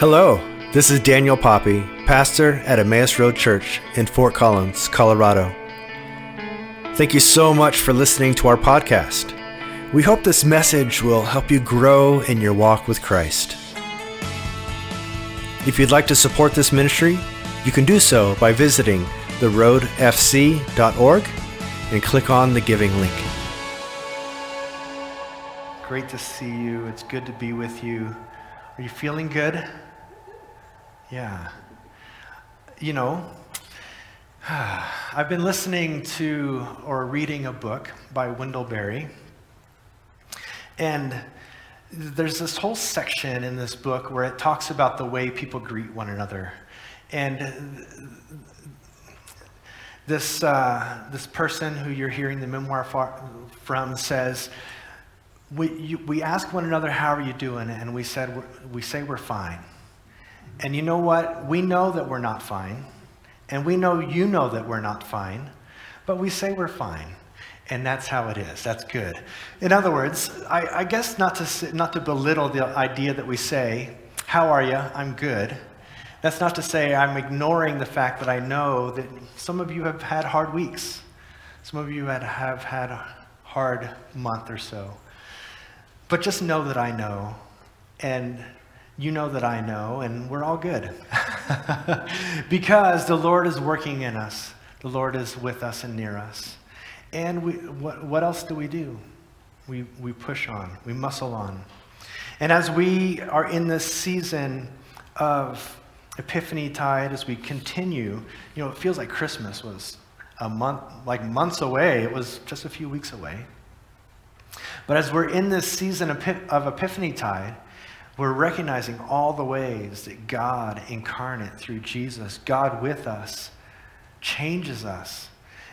Hello, this is Daniel Poppy, pastor at Emmaus Road Church in Fort Collins, Colorado. Thank you so much for listening to our podcast. We hope this message will help you grow in your walk with Christ. If you'd like to support this ministry, you can do so by visiting theroadfc.org and click on the giving link. Great to see you. It's good to be with you. Are you feeling good? Yeah. You know, I've been listening to or reading a book by Wendell Berry. And there's this whole section in this book where it talks about the way people greet one another. And this, uh, this person who you're hearing the memoir from says, we, you, we ask one another, how are you doing? And we, said, we say we're fine. And you know what? We know that we're not fine. And we know you know that we're not fine. But we say we're fine. And that's how it is. That's good. In other words, I, I guess not to, not to belittle the idea that we say, How are you? I'm good. That's not to say I'm ignoring the fact that I know that some of you have had hard weeks. Some of you have had a hard month or so. But just know that I know. And you know that I know, and we're all good. because the Lord is working in us, the Lord is with us and near us. And we, what, what else do we do? We, we push on, we muscle on. And as we are in this season of Epiphany Tide, as we continue, you know, it feels like Christmas was a month, like months away. It was just a few weeks away. But as we're in this season of Epiphany Tide, we're recognizing all the ways that God incarnate through Jesus, God with us, changes us.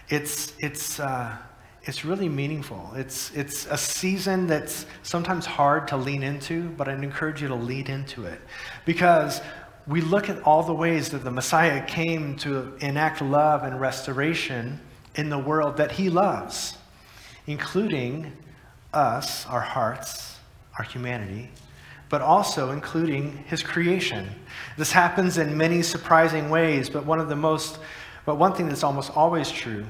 It's, it's, uh, it's really meaningful. It's, it's a season that's sometimes hard to lean into, but I'd encourage you to lean into it. Because we look at all the ways that the Messiah came to enact love and restoration in the world that he loves, including us, our hearts, our humanity, but also including his creation. This happens in many surprising ways, but one of the most, but one thing that's almost always true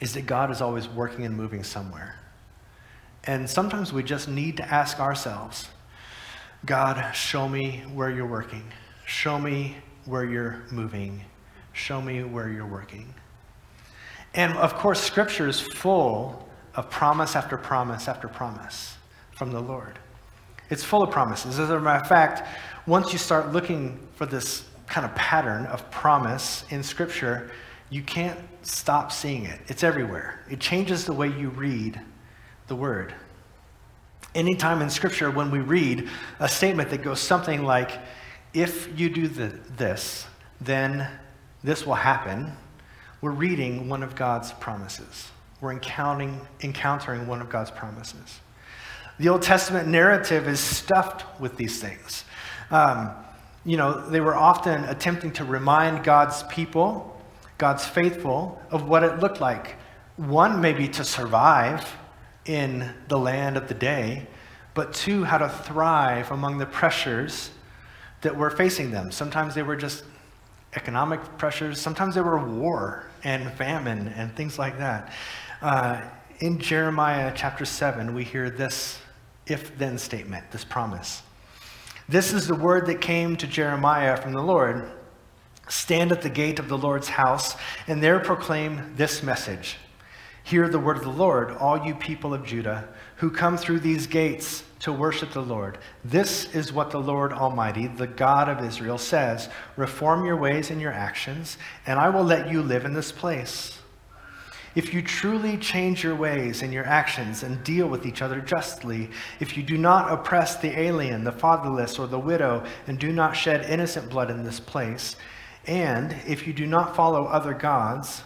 is that God is always working and moving somewhere. And sometimes we just need to ask ourselves, God, show me where you're working. Show me where you're moving. Show me where you're working. And of course, Scripture is full of promise after promise after promise from the Lord. It's full of promises. As a matter of fact, once you start looking for this kind of pattern of promise in Scripture, you can't stop seeing it. It's everywhere. It changes the way you read the Word. Anytime in Scripture, when we read a statement that goes something like, if you do the, this, then this will happen, we're reading one of God's promises. We're encountering, encountering one of God's promises. The Old Testament narrative is stuffed with these things. Um, you know, they were often attempting to remind God's people, God's faithful, of what it looked like. One, maybe to survive in the land of the day, but two, how to thrive among the pressures that were facing them. Sometimes they were just economic pressures, sometimes they were war and famine and things like that. Uh, in Jeremiah chapter 7, we hear this if then statement, this promise. This is the word that came to Jeremiah from the Lord Stand at the gate of the Lord's house, and there proclaim this message Hear the word of the Lord, all you people of Judah who come through these gates to worship the Lord. This is what the Lord Almighty, the God of Israel, says Reform your ways and your actions, and I will let you live in this place. If you truly change your ways and your actions and deal with each other justly, if you do not oppress the alien, the fatherless, or the widow, and do not shed innocent blood in this place, and if you do not follow other gods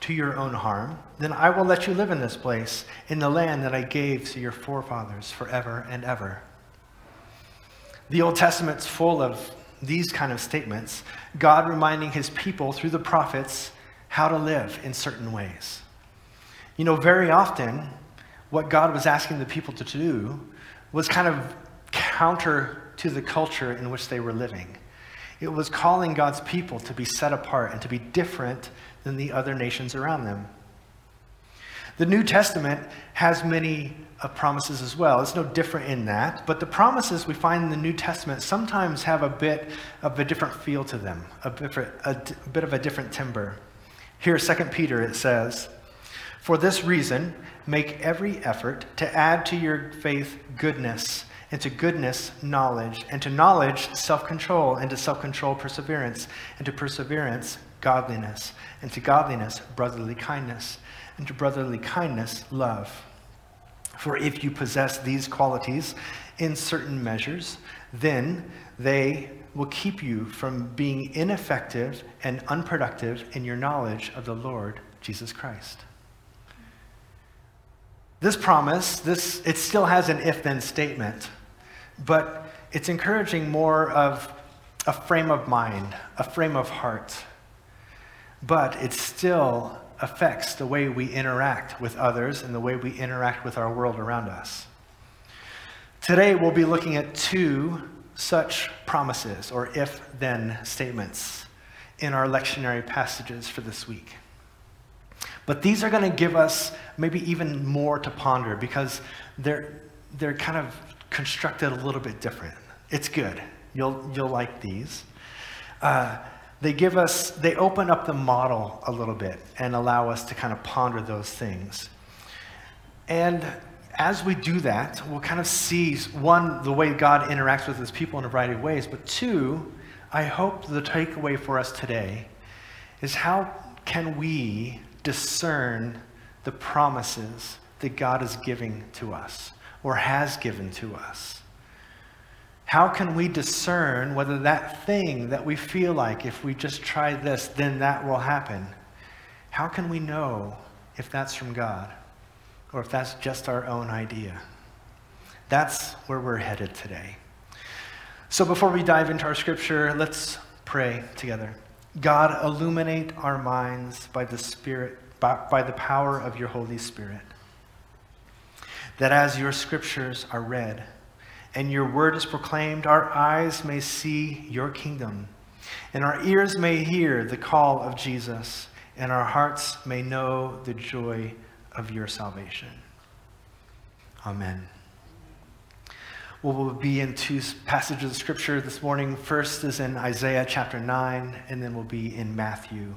to your own harm, then I will let you live in this place, in the land that I gave to your forefathers forever and ever. The Old Testament's full of these kind of statements, God reminding his people through the prophets how to live in certain ways. You know, very often, what God was asking the people to do was kind of counter to the culture in which they were living. It was calling God's people to be set apart and to be different than the other nations around them. The New Testament has many uh, promises as well. It's no different in that, but the promises we find in the New Testament sometimes have a bit of a different feel to them, a, a, a bit of a different timbre. Here, 2 Peter, it says, For this reason, make every effort to add to your faith goodness, and to goodness, knowledge, and to knowledge, self control, and to self control, perseverance, and to perseverance, godliness, and to godliness, brotherly kindness, and to brotherly kindness, love. For if you possess these qualities in certain measures, then they will keep you from being ineffective and unproductive in your knowledge of the Lord Jesus Christ. This promise, this, it still has an if then statement, but it's encouraging more of a frame of mind, a frame of heart. But it still affects the way we interact with others and the way we interact with our world around us. Today, we'll be looking at two such promises or if then statements in our lectionary passages for this week. But these are going to give us maybe even more to ponder because they're, they're kind of constructed a little bit different. It's good. You'll, you'll like these. Uh, they give us, they open up the model a little bit and allow us to kind of ponder those things. And as we do that, we'll kind of see one, the way God interacts with his people in a variety of ways, but two, I hope the takeaway for us today is how can we discern the promises that God is giving to us or has given to us? How can we discern whether that thing that we feel like if we just try this, then that will happen? How can we know if that's from God or if that's just our own idea? That's where we're headed today. So before we dive into our scripture, let's pray together. God, illuminate our minds by the Spirit, by, by the power of your Holy Spirit, that as your scriptures are read, and your word is proclaimed, our eyes may see your kingdom, and our ears may hear the call of Jesus, and our hearts may know the joy of your salvation. Amen. Well, we'll be in two passages of scripture this morning. First is in Isaiah chapter 9, and then we'll be in Matthew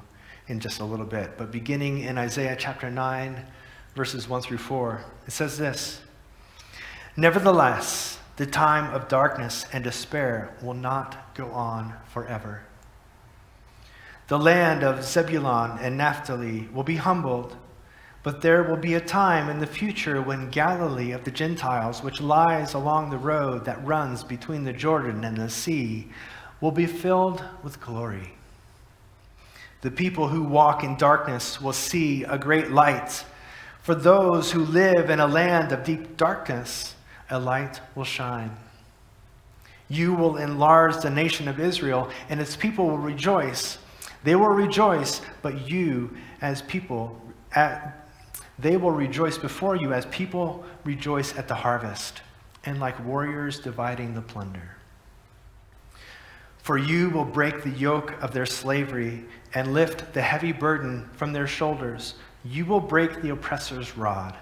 in just a little bit. But beginning in Isaiah chapter 9, verses 1 through 4, it says this Nevertheless, the time of darkness and despair will not go on forever. The land of Zebulun and Naphtali will be humbled, but there will be a time in the future when Galilee of the Gentiles, which lies along the road that runs between the Jordan and the sea, will be filled with glory. The people who walk in darkness will see a great light. For those who live in a land of deep darkness, a light will shine. You will enlarge the nation of Israel, and its people will rejoice. They will rejoice, but you, as people, at, they will rejoice before you as people rejoice at the harvest, and like warriors dividing the plunder. For you will break the yoke of their slavery and lift the heavy burden from their shoulders. You will break the oppressor's rod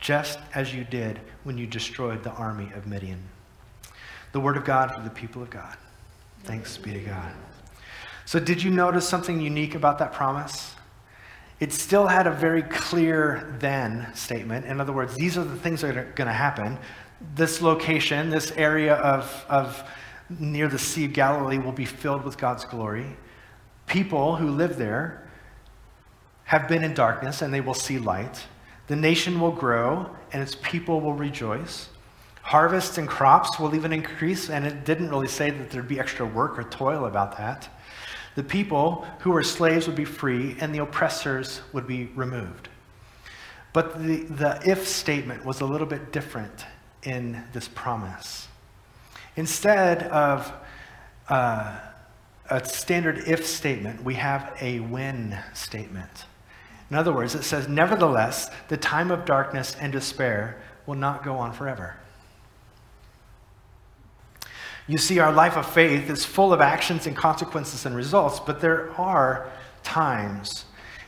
just as you did when you destroyed the army of Midian. The word of God for the people of God. Thanks be to God. So, did you notice something unique about that promise? It still had a very clear then statement. In other words, these are the things that are going to happen. This location, this area of, of near the Sea of Galilee will be filled with God's glory. People who live there have been in darkness and they will see light. The nation will grow and its people will rejoice. Harvests and crops will even increase, and it didn't really say that there'd be extra work or toil about that. The people who were slaves would be free, and the oppressors would be removed. But the, the if statement was a little bit different in this promise. Instead of uh, a standard if statement, we have a when statement. In other words, it says, Nevertheless, the time of darkness and despair will not go on forever. You see, our life of faith is full of actions and consequences and results, but there are times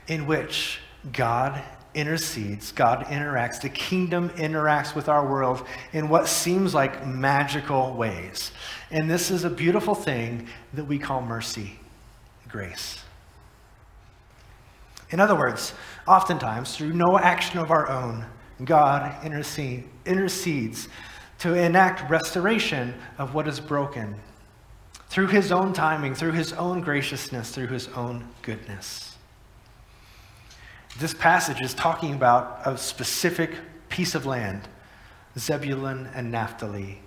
in which God intercedes, God interacts, the kingdom interacts with our world in what seems like magical ways. And this is a beautiful thing that we call mercy, grace. In other words, oftentimes, through no action of our own, God intercede, intercedes to enact restoration of what is broken through his own timing, through his own graciousness, through his own goodness. This passage is talking about a specific piece of land, Zebulun and Naphtali.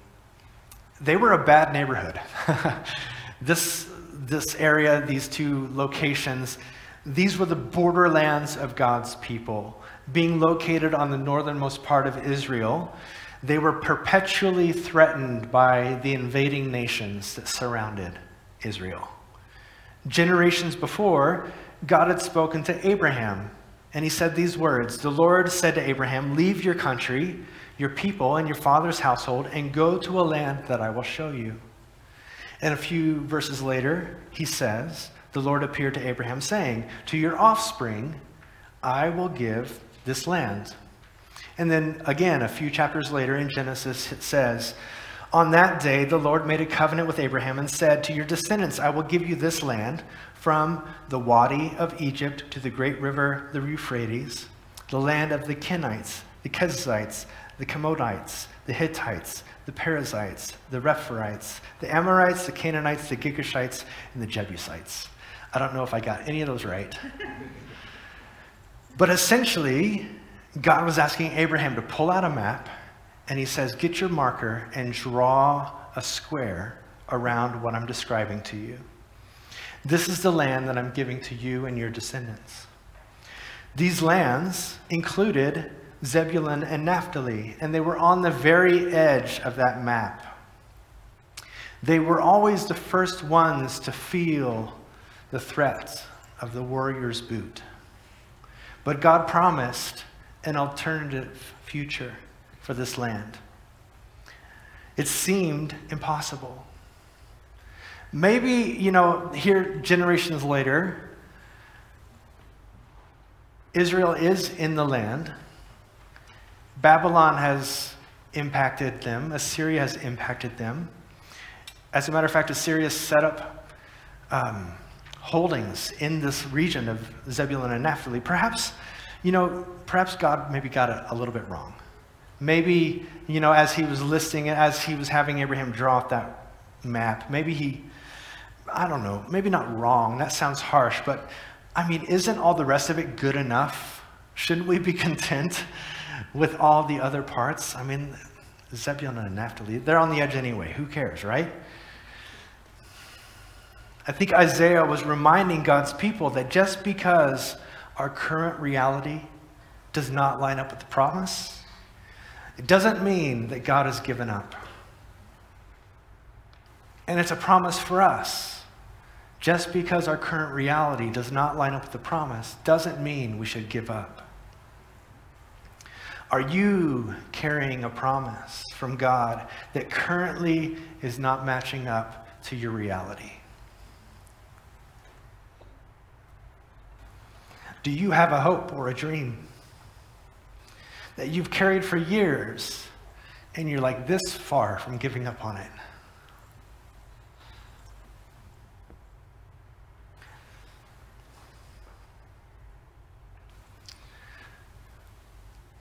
They were a bad neighborhood. this, this area, these two locations, these were the borderlands of God's people. Being located on the northernmost part of Israel, they were perpetually threatened by the invading nations that surrounded Israel. Generations before, God had spoken to Abraham, and he said these words The Lord said to Abraham, Leave your country, your people, and your father's household, and go to a land that I will show you. And a few verses later, he says, The Lord appeared to Abraham, saying, To your offspring I will give this land. And then again, a few chapters later in Genesis, it says, On that day, the Lord made a covenant with Abraham and said, To your descendants, I will give you this land from the Wadi of Egypt to the great river, the Euphrates, the land of the Kenites, the Kenizzites, the Commodites, the Hittites, the Perizzites, the Rephaites, the Amorites, the Canaanites, the Girgashites, and the Jebusites. I don't know if I got any of those right. but essentially, God was asking Abraham to pull out a map, and he says, Get your marker and draw a square around what I'm describing to you. This is the land that I'm giving to you and your descendants. These lands included Zebulun and Naphtali, and they were on the very edge of that map. They were always the first ones to feel the threat of the warrior's boot. But God promised an alternative future for this land. It seemed impossible. Maybe, you know, here generations later, Israel is in the land. Babylon has impacted them, Assyria has impacted them. As a matter of fact, Assyria set up um, holdings in this region of Zebulun and Naphtali. Perhaps you know, perhaps God maybe got it a little bit wrong. Maybe, you know, as he was listing it, as he was having Abraham draw out that map, maybe he, I don't know, maybe not wrong. That sounds harsh, but I mean, isn't all the rest of it good enough? Shouldn't we be content with all the other parts? I mean, Zebulun and Naphtali, they're on the edge anyway. Who cares, right? I think Isaiah was reminding God's people that just because our current reality does not line up with the promise, it doesn't mean that God has given up. And it's a promise for us. Just because our current reality does not line up with the promise doesn't mean we should give up. Are you carrying a promise from God that currently is not matching up to your reality? Do you have a hope or a dream that you've carried for years and you're like this far from giving up on it?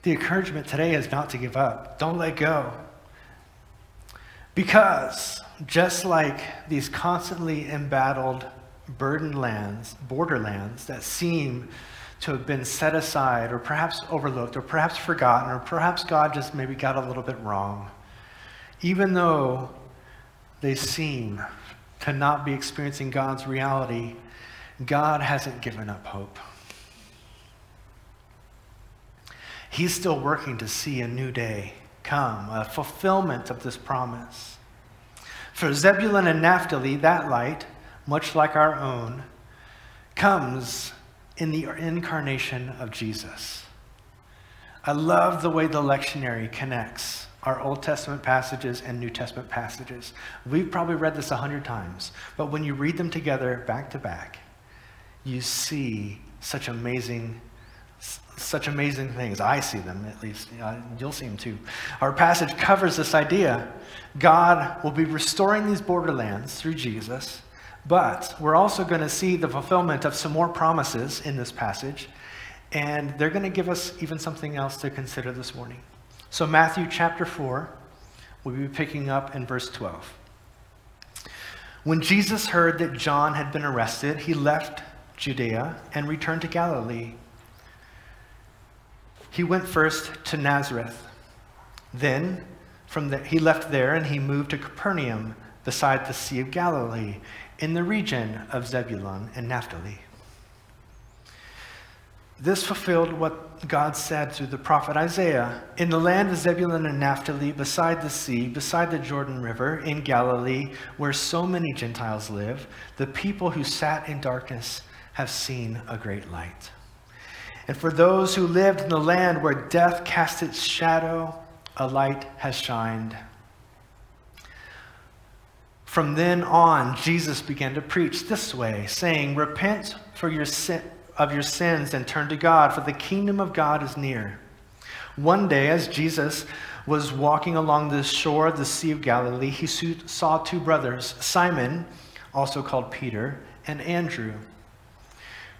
The encouragement today is not to give up. Don't let go. Because just like these constantly embattled burdened lands, borderlands that seem to have been set aside or perhaps overlooked or perhaps forgotten or perhaps God just maybe got a little bit wrong. Even though they seem to not be experiencing God's reality, God hasn't given up hope. He's still working to see a new day come, a fulfillment of this promise. For Zebulun and Naphtali, that light, much like our own, comes in the incarnation of Jesus. I love the way the lectionary connects our Old Testament passages and New Testament passages. We've probably read this a hundred times, but when you read them together back to back, you see such amazing such amazing things. I see them, at least. Uh, you'll see them too. Our passage covers this idea. God will be restoring these borderlands through Jesus, but we're also going to see the fulfillment of some more promises in this passage, and they're going to give us even something else to consider this morning. So, Matthew chapter 4, we'll be picking up in verse 12. When Jesus heard that John had been arrested, he left Judea and returned to Galilee he went first to Nazareth. Then from the, he left there and he moved to Capernaum beside the Sea of Galilee in the region of Zebulun and Naphtali. This fulfilled what God said through the prophet Isaiah. In the land of Zebulun and Naphtali, beside the sea, beside the Jordan River, in Galilee, where so many Gentiles live, the people who sat in darkness have seen a great light. And for those who lived in the land where death cast its shadow, a light has shined. From then on, Jesus began to preach this way, saying, Repent for your sin, of your sins and turn to God, for the kingdom of God is near. One day, as Jesus was walking along the shore of the Sea of Galilee, he saw two brothers, Simon, also called Peter, and Andrew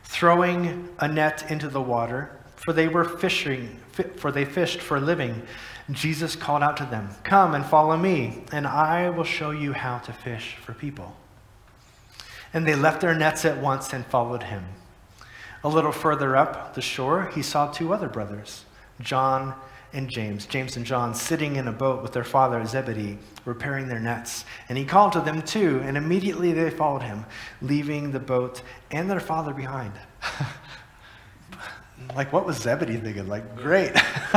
throwing a net into the water, for they were fishing, for they fished for a living. Jesus called out to them, Come and follow me, and I will show you how to fish for people. And they left their nets at once and followed him. A little further up the shore, he saw two other brothers, John and James, James and John, sitting in a boat with their father Zebedee, repairing their nets. And he called to them too, and immediately they followed him, leaving the boat and their father behind. like, what was Zebedee thinking? Like, great.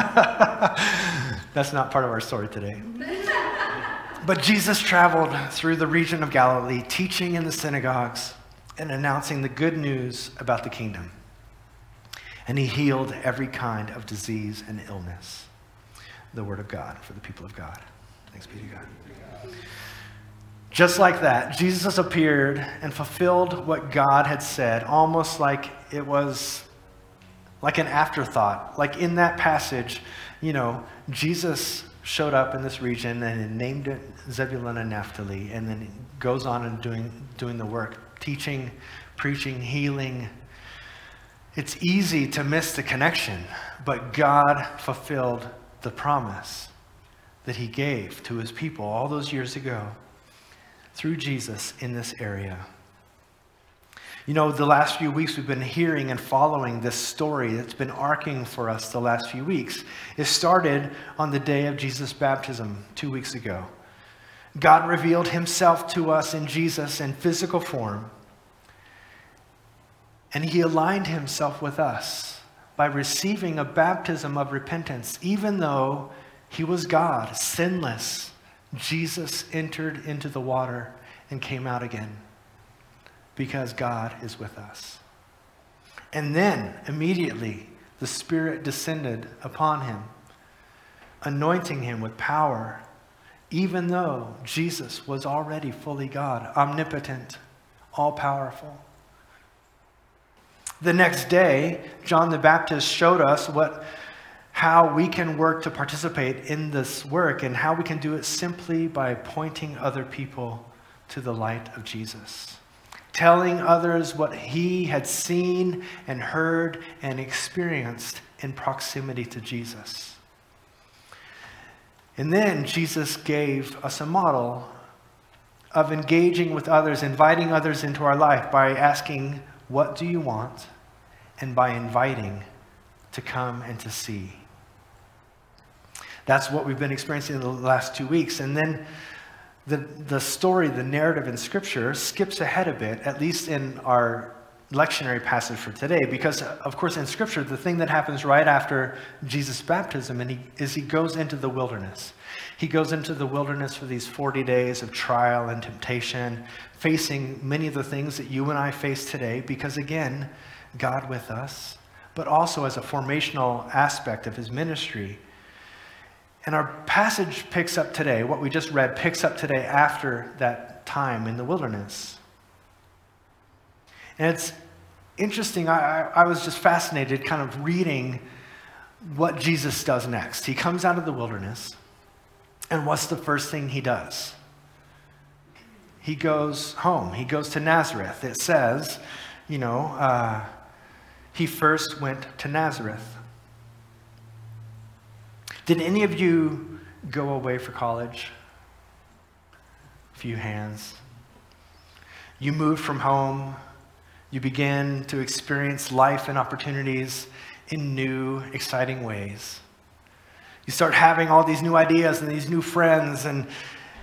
That's not part of our story today. But Jesus traveled through the region of Galilee, teaching in the synagogues and announcing the good news about the kingdom. And he healed every kind of disease and illness the word of God for the people of God. Thanks be to God. Just like that, Jesus appeared and fulfilled what God had said, almost like it was like an afterthought. Like in that passage, you know, Jesus showed up in this region and named it Zebulun and Naphtali, and then goes on and doing, doing the work, teaching, preaching, healing. It's easy to miss the connection, but God fulfilled the promise that he gave to his people all those years ago through Jesus in this area. You know, the last few weeks we've been hearing and following this story that's been arcing for us the last few weeks. It started on the day of Jesus' baptism two weeks ago. God revealed himself to us in Jesus in physical form, and he aligned himself with us by receiving a baptism of repentance, even though he was God, sinless. Jesus entered into the water and came out again because God is with us. And then, immediately, the Spirit descended upon him, anointing him with power, even though Jesus was already fully God, omnipotent, all powerful. The next day, John the Baptist showed us what, how we can work to participate in this work and how we can do it simply by pointing other people to the light of Jesus. Telling others what he had seen and heard and experienced in proximity to Jesus. And then Jesus gave us a model of engaging with others, inviting others into our life by asking, what do you want? And by inviting to come and to see. That's what we've been experiencing in the last two weeks. And then the, the story, the narrative in Scripture skips ahead a bit, at least in our lectionary passage for today, because, of course, in Scripture, the thing that happens right after Jesus' baptism and he, is he goes into the wilderness. He goes into the wilderness for these 40 days of trial and temptation, facing many of the things that you and I face today, because again, God with us, but also as a formational aspect of his ministry. And our passage picks up today, what we just read picks up today after that time in the wilderness. And it's interesting, I, I, was just fascinated kind of reading what Jesus does next. He comes out of the wilderness, and what's the first thing he does? He goes home. He goes to Nazareth. It says, you know, uh, he first went to Nazareth. Did any of you go away for college? A few hands. You moved from home. You began to experience life and opportunities in new, exciting ways. You start having all these new ideas and these new friends, and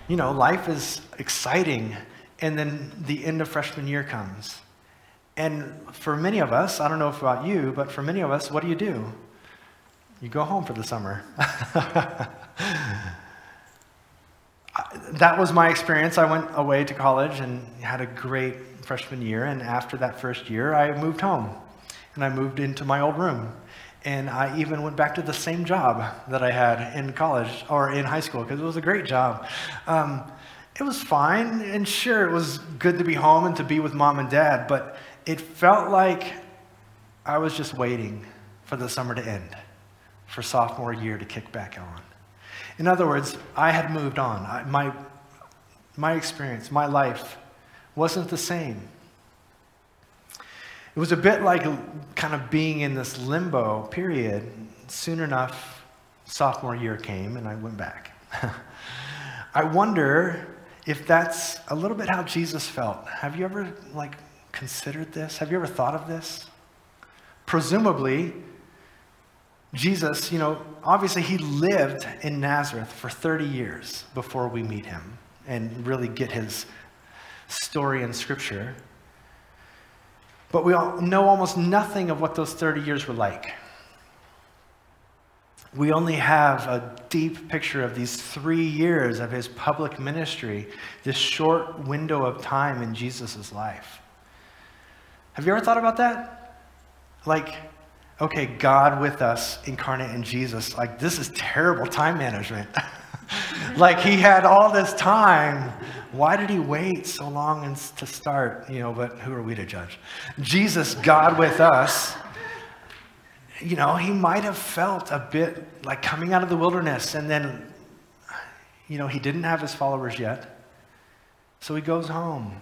you know, life is exciting. And then the end of freshman year comes. And for many of us, I don't know about you, but for many of us, what do you do? You go home for the summer. that was my experience. I went away to college and had a great freshman year. And after that first year, I moved home and I moved into my old room. And I even went back to the same job that I had in college or in high school because it was a great job. Um, it was fine, and sure, it was good to be home and to be with mom and dad, but it felt like I was just waiting for the summer to end for sophomore year to kick back on. In other words, I had moved on. I, my, my experience, my life wasn't the same. It was a bit like kind of being in this limbo period. Soon enough, sophomore year came and I went back. I wonder if that's a little bit how Jesus felt. Have you ever like considered this? Have you ever thought of this? Presumably, Jesus, you know, obviously he lived in Nazareth for 30 years before we meet him and really get his story in Scripture. But we know almost nothing of what those 30 years were like. We only have a deep picture of these three years of his public ministry, this short window of time in Jesus' life. Have you ever thought about that? Like, okay, God with us, incarnate in Jesus, like this is terrible time management. like he had all this time. Why did he wait so long to start? You know, but who are we to judge? Jesus, God with us, you know, he might have felt a bit like coming out of the wilderness and then, you know, he didn't have his followers yet. So he goes home.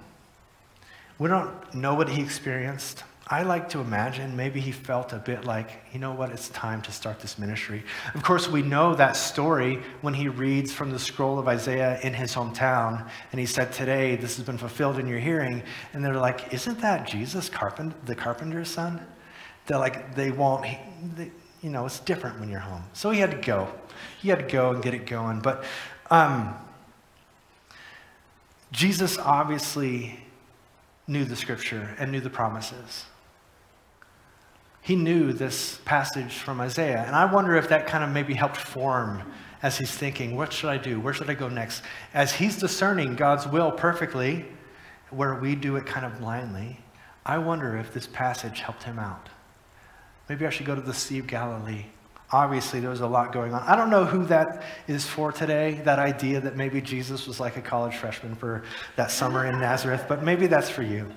We don't know what he experienced. I like to imagine maybe he felt a bit like, you know what, it's time to start this ministry. Of course, we know that story when he reads from the scroll of Isaiah in his hometown, and he said, Today, this has been fulfilled in your hearing. And they're like, Isn't that Jesus, carpent- the carpenter's son? They're like, They won't, he, they, you know, it's different when you're home. So he had to go. He had to go and get it going. But um, Jesus obviously knew the scripture and knew the promises he knew this passage from Isaiah. And I wonder if that kind of maybe helped form as he's thinking, what should I do? Where should I go next? As he's discerning God's will perfectly, where we do it kind of blindly, I wonder if this passage helped him out. Maybe I should go to the Sea of Galilee. Obviously, there was a lot going on. I don't know who that is for today, that idea that maybe Jesus was like a college freshman for that summer in Nazareth, but maybe that's for you.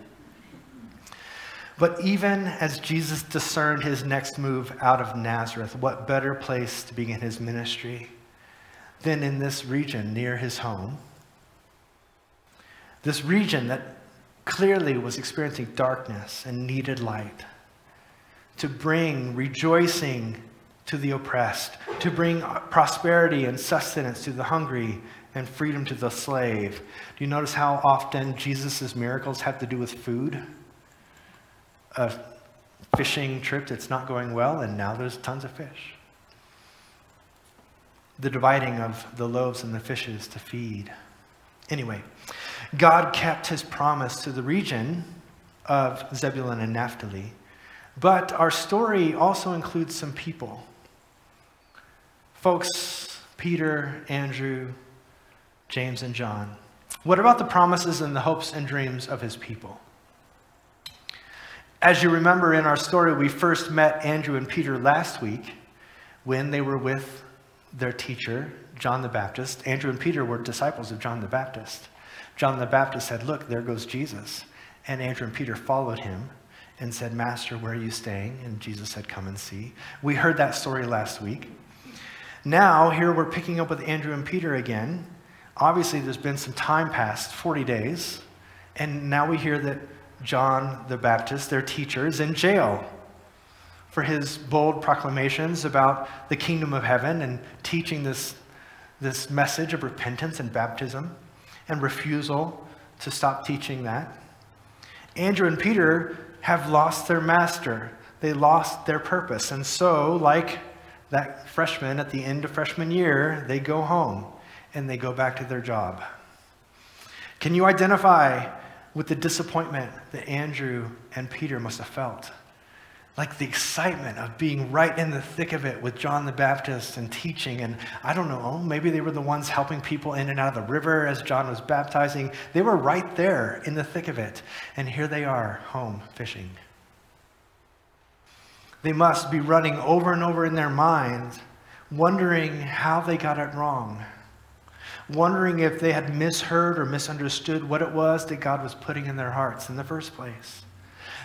But even as Jesus discerned his next move out of Nazareth, what better place to begin his ministry than in this region near his home? This region that clearly was experiencing darkness and needed light. To bring rejoicing to the oppressed, to bring prosperity and sustenance to the hungry and freedom to the slave. Do you notice how often Jesus' miracles have to do with food? A fishing trip that's not going well, and now there's tons of fish. The dividing of the loaves and the fishes to feed. Anyway, God kept his promise to the region of Zebulun and Naphtali, but our story also includes some people. Folks, Peter, Andrew, James, and John. What about the promises and the hopes and dreams of his people? As you remember in our story, we first met Andrew and Peter last week when they were with their teacher, John the Baptist. Andrew and Peter were disciples of John the Baptist. John the Baptist said, Look, there goes Jesus. And Andrew and Peter followed him and said, Master, where are you staying? And Jesus said, Come and see. We heard that story last week. Now, here we're picking up with Andrew and Peter again. Obviously, there's been some time past, 40 days. And now we hear that John the Baptist, their teacher, is in jail for his bold proclamations about the kingdom of heaven and teaching this, this message of repentance and baptism and refusal to stop teaching that. Andrew and Peter have lost their master. They lost their purpose. And so, like that freshman at the end of freshman year, they go home and they go back to their job. Can you identify with the disappointment that Andrew and Peter must have felt. Like the excitement of being right in the thick of it with John the Baptist and teaching. And I don't know, maybe they were the ones helping people in and out of the river as John was baptizing. They were right there in the thick of it. And here they are, home fishing. They must be running over and over in their minds, wondering how they got it wrong wondering if they had misheard or misunderstood what it was that God was putting in their hearts in the first place.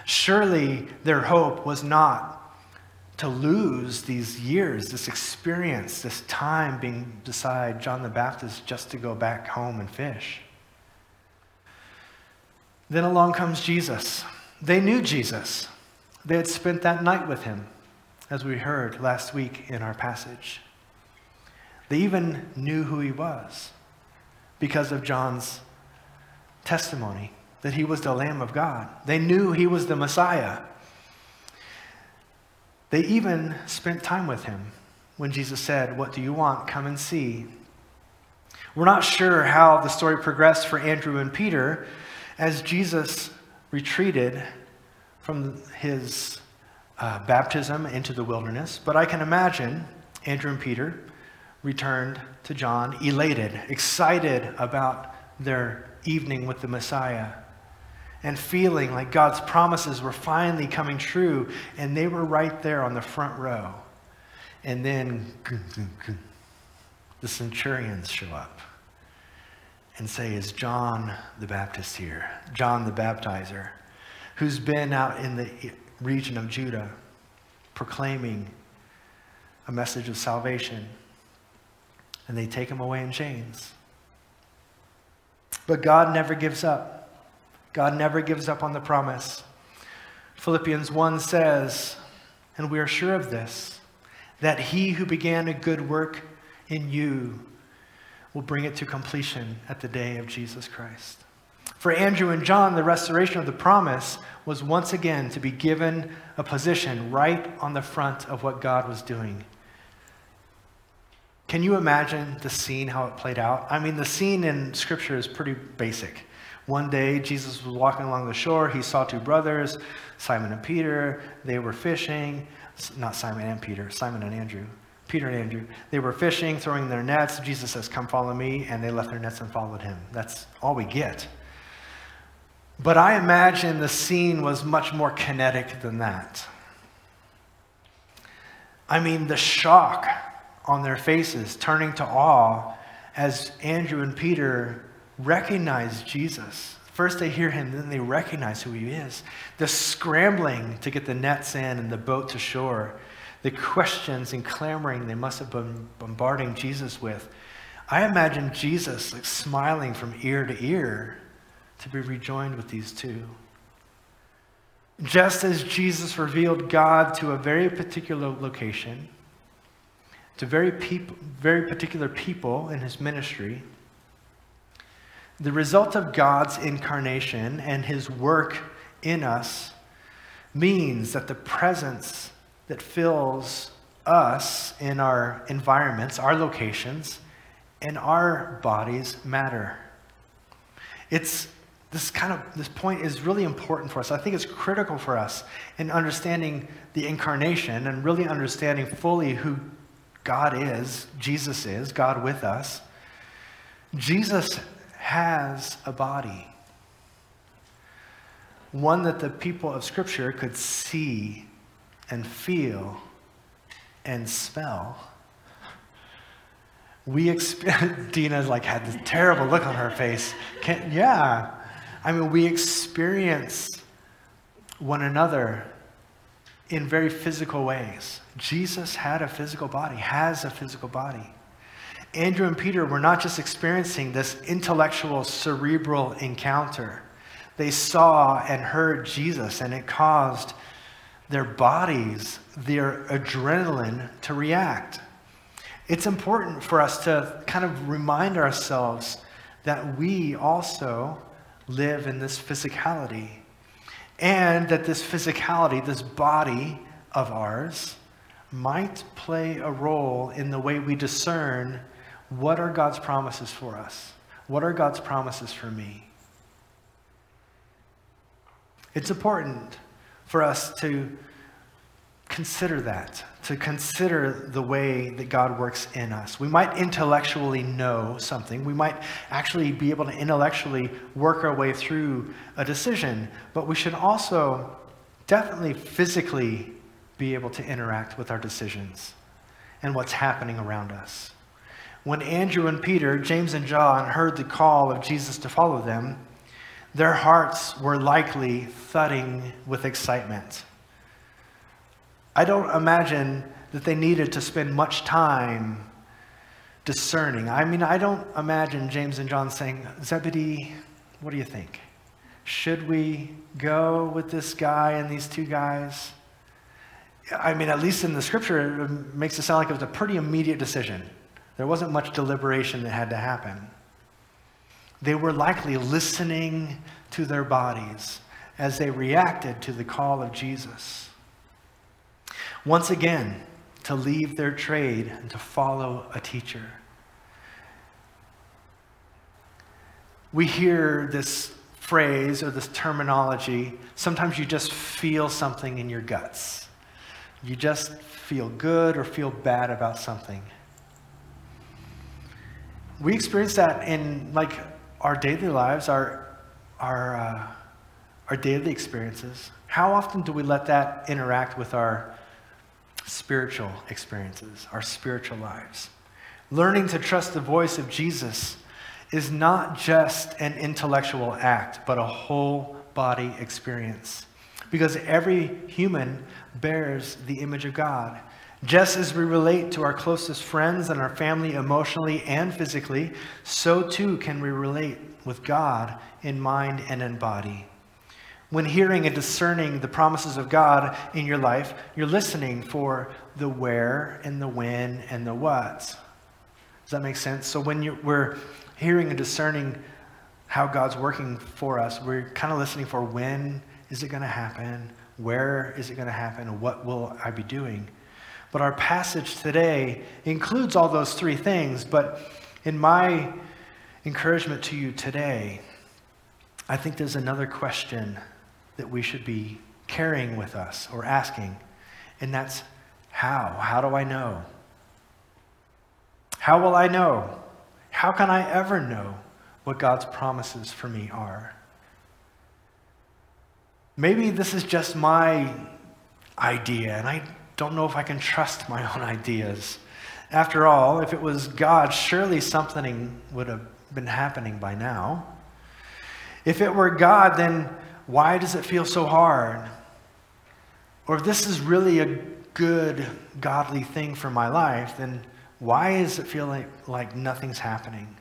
Surely their hope was not to lose these years, this experience, this time being beside John the Baptist just to go back home and fish. Then along comes Jesus. They knew Jesus. They had spent that night with him, as we heard last week in our passage. They even knew who he was because of John's testimony that he was the Lamb of God. They knew he was the Messiah. They even spent time with him when Jesus said, What do you want? Come and see. We're not sure how the story progressed for Andrew and Peter as Jesus retreated from his uh, baptism into the wilderness, but I can imagine Andrew and Peter returned to John, elated, excited about their evening with the Messiah, and feeling like God's promises were finally coming true, and they were right there on the front row. And then the centurions show up and say, Is John the Baptist here? John the Baptizer, who's been out in the region of Judah proclaiming a message of salvation and they take him away in chains. But God never gives up. God never gives up on the promise. Philippians 1 says, and we are sure of this, that he who began a good work in you will bring it to completion at the day of Jesus Christ. For Andrew and John, the restoration of the promise was once again to be given a position right on the front of what God was doing can you imagine the scene, how it played out? I mean, the scene in Scripture is pretty basic. One day, Jesus was walking along the shore. He saw two brothers, Simon and Peter. They were fishing. Not Simon and Peter, Simon and Andrew. Peter and Andrew. They were fishing, throwing their nets. Jesus says, Come follow me. And they left their nets and followed him. That's all we get. But I imagine the scene was much more kinetic than that. I mean, the shock on their faces, turning to awe as Andrew and Peter recognize Jesus. First they hear him, then they recognize who he is. The scrambling to get the nets in and the boat to shore, the questions and clamoring they must have been bombarding Jesus with. I imagine Jesus like smiling from ear to ear to be rejoined with these two. Just as Jesus revealed God to a very particular location, to very, peop- very particular people in his ministry, the result of God's incarnation and his work in us means that the presence that fills us in our environments, our locations, and our bodies matter. It's this kind of this point is really important for us. I think it's critical for us in understanding the incarnation and really understanding fully who God is, Jesus is, God with us. Jesus has a body, one that the people of Scripture could see and feel and smell. We exp- Dina's like had this terrible look on her face. Can, yeah. I mean, we experience one another in very physical ways. Jesus had a physical body, has a physical body. Andrew and Peter were not just experiencing this intellectual, cerebral encounter. They saw and heard Jesus, and it caused their bodies, their adrenaline to react. It's important for us to kind of remind ourselves that we also live in this physicality, and that this physicality, this body of ours, might play a role in the way we discern what are God's promises for us? What are God's promises for me? It's important for us to consider that, to consider the way that God works in us. We might intellectually know something, we might actually be able to intellectually work our way through a decision, but we should also definitely physically be able to interact with our decisions and what's happening around us. When Andrew and Peter, James and John heard the call of Jesus to follow them, their hearts were likely thudding with excitement. I don't imagine that they needed to spend much time discerning. I mean, I don't imagine James and John saying, Zebedee, what do you think? Should we go with this guy and these two guys? I mean, at least in the scripture, it makes it sound like it was a pretty immediate decision. There wasn't much deliberation that had to happen. They were likely listening to their bodies as they reacted to the call of Jesus. Once again, to leave their trade and to follow a teacher. We hear this phrase or this terminology. Sometimes you just feel something in your guts. You just feel good or feel bad about something. We experience that in like our daily lives, our, our, uh, our daily experiences. How often do we let that interact with our spiritual experiences, our spiritual lives? Learning to trust the voice of Jesus is not just an intellectual act, but a whole body experience. Because every human bears the image of God. Just as we relate to our closest friends and our family emotionally and physically, so too can we relate with God in mind and in body. When hearing and discerning the promises of God in your life, you're listening for the where and the when and the what. Does that make sense? So when you, we're hearing and discerning how God's working for us, we're kind of listening for when is it going to happen? Where is it going to happen? And what will I be doing? But our passage today includes all those three things. But in my encouragement to you today, I think there's another question that we should be carrying with us or asking, and that's how? How do I know? How will I know? How can I ever know what God's promises for me are? Maybe this is just my idea, and I don't know if I can trust my own ideas. After all, if it was God, surely something would have been happening by now. If it were God, then why does it feel so hard? Or if this is really a good, godly thing for my life, then why does it feel like, like nothing's happening?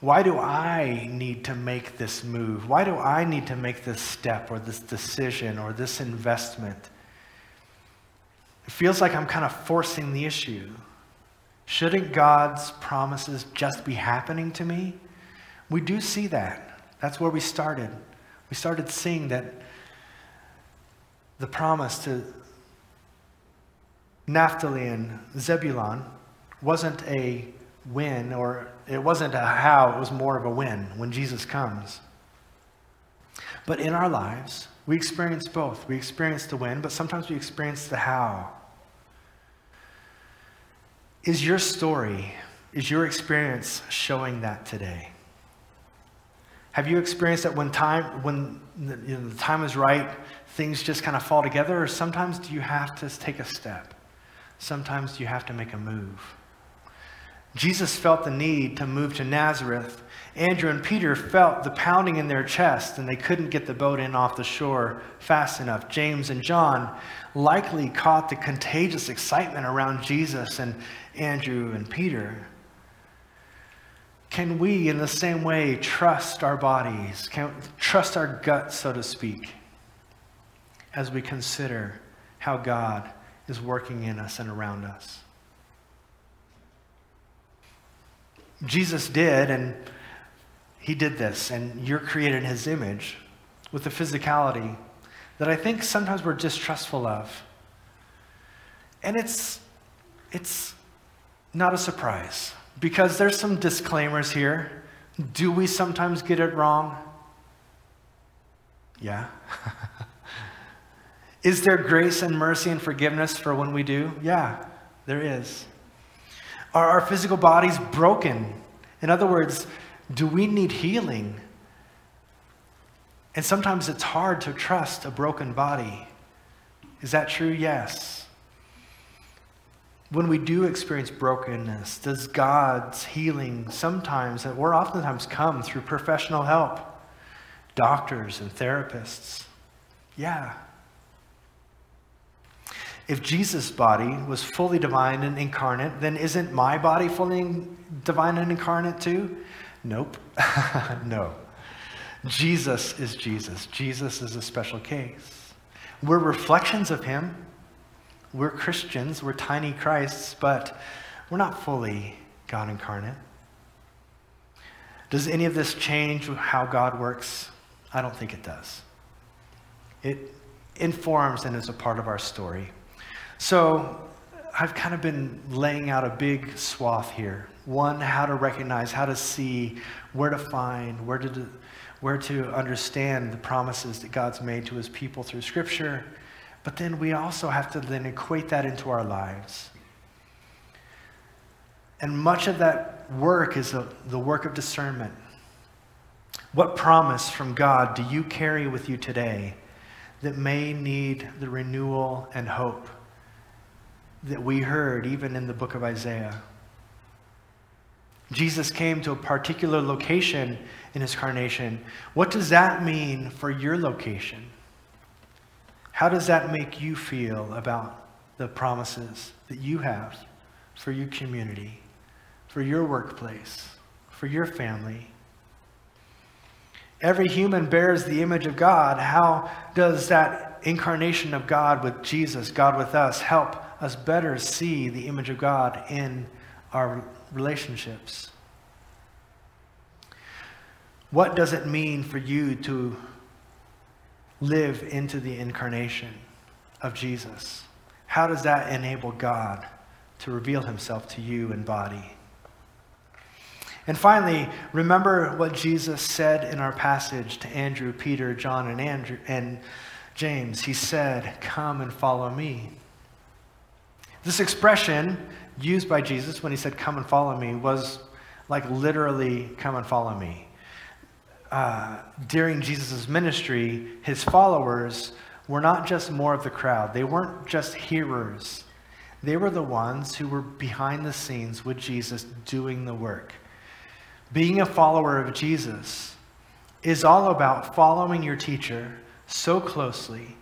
Why do I need to make this move? Why do I need to make this step or this decision or this investment? It feels like I'm kind of forcing the issue. Shouldn't God's promises just be happening to me? We do see that. That's where we started. We started seeing that the promise to Naphtali and Zebulun wasn't a when or it wasn't a how, it was more of a win when Jesus comes. But in our lives, we experience both. We experience the when, but sometimes we experience the how. Is your story, is your experience showing that today? Have you experienced that when time, when the, you know, the time is right, things just kind of fall together, or sometimes do you have to take a step? Sometimes you have to make a move. Jesus felt the need to move to Nazareth. Andrew and Peter felt the pounding in their chest and they couldn't get the boat in off the shore fast enough. James and John likely caught the contagious excitement around Jesus and Andrew and Peter. Can we, in the same way, trust our bodies, can, trust our guts, so to speak, as we consider how God is working in us and around us? Jesus did, and he did this, and you're created in his image with a physicality that I think sometimes we're distrustful of. And it's, it's not a surprise because there's some disclaimers here. Do we sometimes get it wrong? Yeah. is there grace and mercy and forgiveness for when we do? Yeah, there is. Are our physical bodies broken? In other words, do we need healing? And sometimes it's hard to trust a broken body. Is that true? Yes when we do experience brokenness, does God's healing sometimes, or oftentimes, come through professional help? Doctors and therapists? Yeah. If Jesus' body was fully divine and incarnate, then isn't my body fully divine and incarnate too? Nope. no. Jesus is Jesus. Jesus is a special case. We're reflections of him. We're Christians, we're tiny Christs, but we're not fully God incarnate. Does any of this change how God works? I don't think it does. It informs and is a part of our story. So I've kind of been laying out a big swath here. One, how to recognize, how to see, where to find, where to, where to understand the promises that God's made to his people through Scripture but then we also have to then equate that into our lives. And much of that work is a, the work of discernment. What promise from God do you carry with you today that may need the renewal and hope that we heard even in the book of Isaiah? Jesus came to a particular location in his carnation. What does that mean for your location? How does that make you feel about the promises that you have for your community, for your workplace, for your family? Every human bears the image of God. How does that incarnation of God with Jesus, God with us, help us better see the image of God in our relationships? What does it mean for you to live into the incarnation of Jesus? How does that enable God to reveal himself to you in body? And finally, remember what Jesus said in our passage to Andrew, Peter, John, and Andrew and James. He said, "Come and follow me." This expression used by Jesus when he said, "Come and follow me," was like literally, "Come and follow me." Uh, during Jesus' ministry, his followers were not just more of the crowd, they weren't just hearers. They were the ones who were behind the scenes with Jesus doing the work. Being a follower of Jesus is all about following your teacher so closely,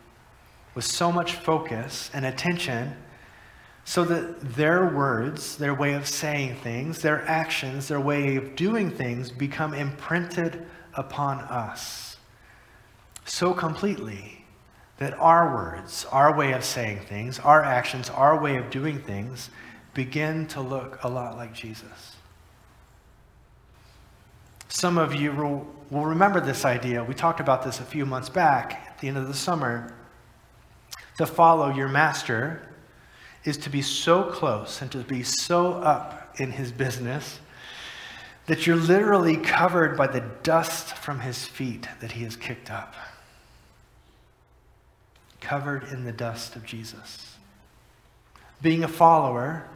with so much focus and attention, so that their words, their way of saying things, their actions, their way of doing things become imprinted upon us so completely that our words, our way of saying things, our actions, our way of doing things begin to look a lot like Jesus. Some of you will, remember this idea. We talked about this a few months back at the end of the summer. To follow your master is to be so close and to be so up in his business that you're literally covered by the dust from his feet that he has kicked up. Covered in the dust of Jesus. Being a follower,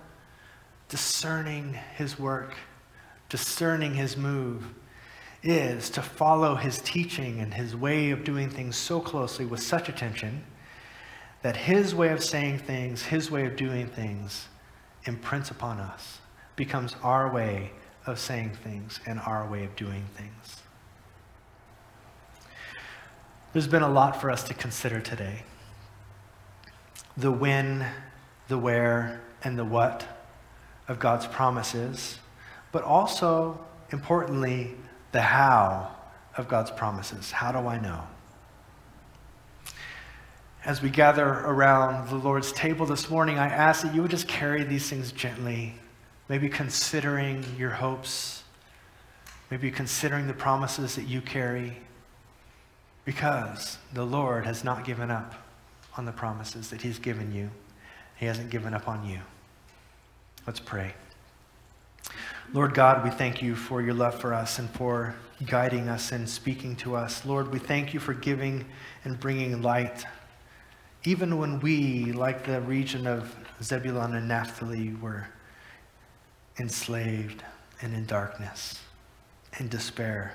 discerning his work, discerning his move, is to follow his teaching and his way of doing things so closely with such attention that his way of saying things, his way of doing things imprints upon us becomes our way of saying things and our way of doing things. There's been a lot for us to consider today the when, the where, and the what of God's promises, but also, importantly, the how of God's promises. How do I know? As we gather around the Lord's table this morning, I ask that you would just carry these things gently, maybe considering your hopes, maybe considering the promises that you carry, because the Lord has not given up on the promises that He's given you. He hasn't given up on you. Let's pray. Lord God, we thank you for your love for us and for guiding us and speaking to us. Lord, we thank you for giving and bringing light. Even when we, like the region of Zebulun and Naphtali, were enslaved and in darkness and despair.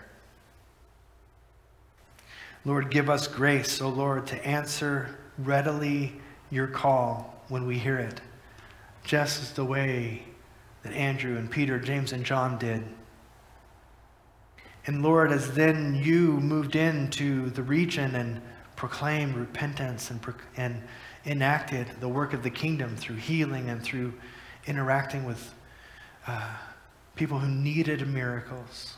Lord, give us grace, O oh Lord, to answer readily your call when we hear it, just as the way that Andrew and Peter, James, and John did. And Lord, as then you moved into the region and proclaimed repentance and, and enacted the work of the kingdom through healing and through interacting with uh, people who needed miracles,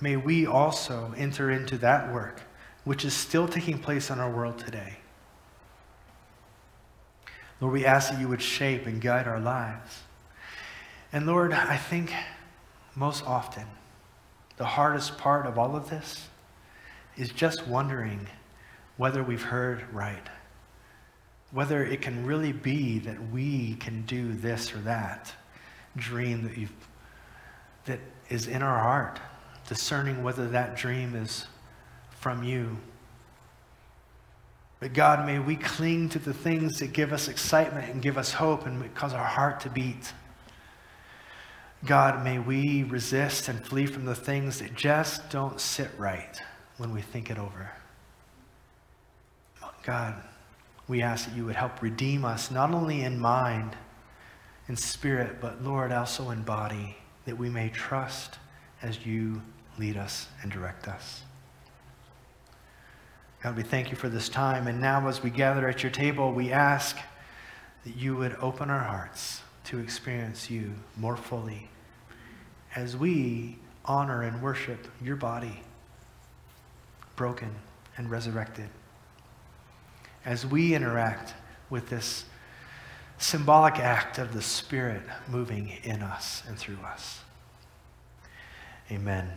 may we also enter into that work, which is still taking place in our world today. Lord, we ask that you would shape and guide our lives. And Lord, I think most often the hardest part of all of this is just wondering whether we've heard right. Whether it can really be that we can do this or that dream that, you've, that is in our heart, discerning whether that dream is from you. But God, may we cling to the things that give us excitement and give us hope and cause our heart to beat. God, may we resist and flee from the things that just don't sit right when we think it over. God, we ask that you would help redeem us, not only in mind and spirit, but Lord, also in body, that we may trust as you lead us and direct us. God, we thank you for this time. And now, as we gather at your table, we ask that you would open our hearts to experience you more fully as we honor and worship your body, broken and resurrected. As we interact with this symbolic act of the Spirit moving in us and through us. Amen.